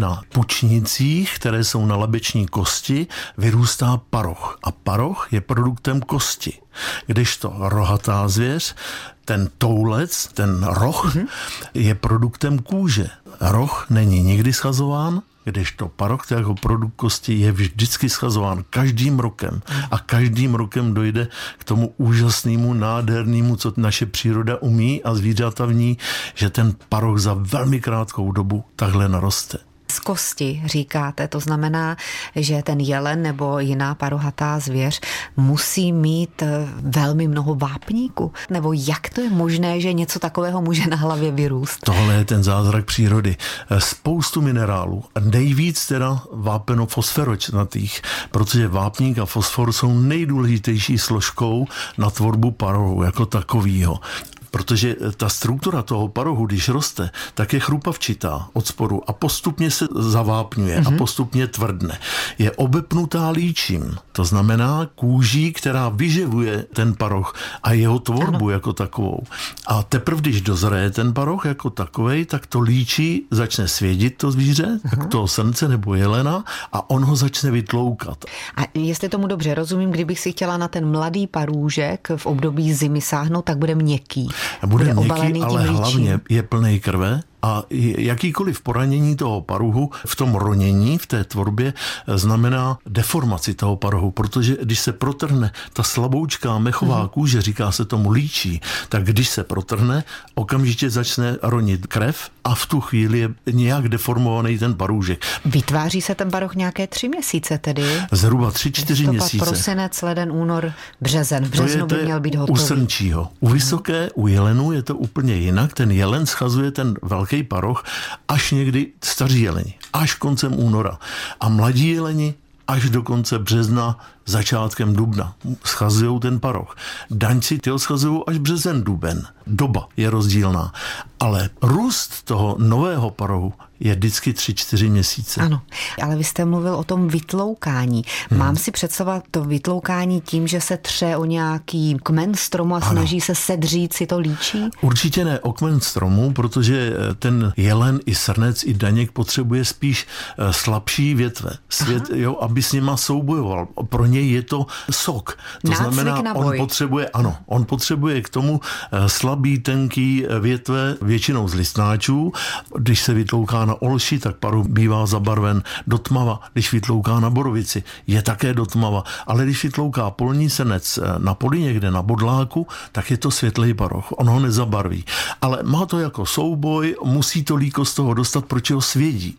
Na pučnicích, které jsou na lebeční kosti, vyrůstá paroch. A paroch je produktem kosti. Kdežto rohatá zvěř, ten toulec, ten roh, mm-hmm. je produktem kůže. Roh není nikdy schazován, kdežto paroch jako produkt kosti je vždycky schazován každým rokem a každým rokem dojde k tomu úžasnému, nádhernému, co naše příroda umí a zvířata v ní, že ten paroch za velmi krátkou dobu takhle naroste z kosti, říkáte. To znamená, že ten jelen nebo jiná parohatá zvěř musí mít eh, velmi mnoho vápníků. Nebo jak to je možné, že něco takového může na hlavě vyrůst? Tohle je ten zázrak přírody. Eh, spoustu minerálů. Nejvíc teda vápeno fosforočnatých, protože vápník a fosfor jsou nejdůležitější složkou na tvorbu parohu jako takovýho protože ta struktura toho parohu, když roste, tak je chrupavčitá od sporu a postupně se zavápňuje mm-hmm. a mhm. postupně tvrdne. Je obepnutá líčím, to znamená kůží, která vyživuje ten paroh a jeho tvorbu ano. jako takovou. A teprve, když dozraje ten paroh jako takovej, tak to líčí začne svědit to zvíře, uh-huh. tak to srnce nebo jelena a on ho začne vytloukat. A jestli tomu dobře rozumím, kdybych si chtěla na ten mladý parůžek v období zimy sáhnout, tak bude měkký. Bude, bude měkký, ale hlavně je plný krve a jakýkoliv poranění toho paruhu v tom ronění, v té tvorbě, znamená deformaci toho paruhu, protože když se protrhne ta slaboučká mechová mm. kůže, říká se tomu líčí, tak když se protrhne, okamžitě začne ronit krev a v tu chvíli je nějak deformovaný ten parůžek. Vytváří se ten baroch nějaké tři měsíce tedy? Zhruba tři, čtyři měsíce. prosinec, leden, únor, březen. V březnu by měl být hotový. U srnčího. U vysoké, u jelenu je to úplně jinak. Ten jelen schazuje ten velký velký paroch až někdy staří jeleni, až koncem února. A mladí jeleni až do konce března, začátkem dubna. Schazují ten paroch. Daňci ty schazují až březen, duben. Doba je rozdílná. Ale růst toho nového parohu je vždycky 3-4 měsíce. Ano, ale vy jste mluvil o tom vytloukání. Hmm. Mám si představovat to vytloukání tím, že se tře o nějaký kmen stromu a ano. snaží se sedřít si to líčí? Určitě ne o kmen stromu, protože eh, ten jelen i srnec i daněk potřebuje spíš eh, slabší větve, svět, jo, aby s nima soubojoval. Pro něj je to sok. To Nácvik znamená, on potřebuje, ano, on potřebuje k tomu eh, slabý, tenký větve, většinou z listnáčů. Když se vytlouká na olši, tak paru bývá zabarven do tmava. Když vytlouká na borovici, je také do tmava. Ale když vytlouká polní senec eh, na poli někde na bodláku, tak je to světlej paroch. On ho nezabarví. Ale má to jako souboj, musí to líko z toho dostat, proč ho svědí.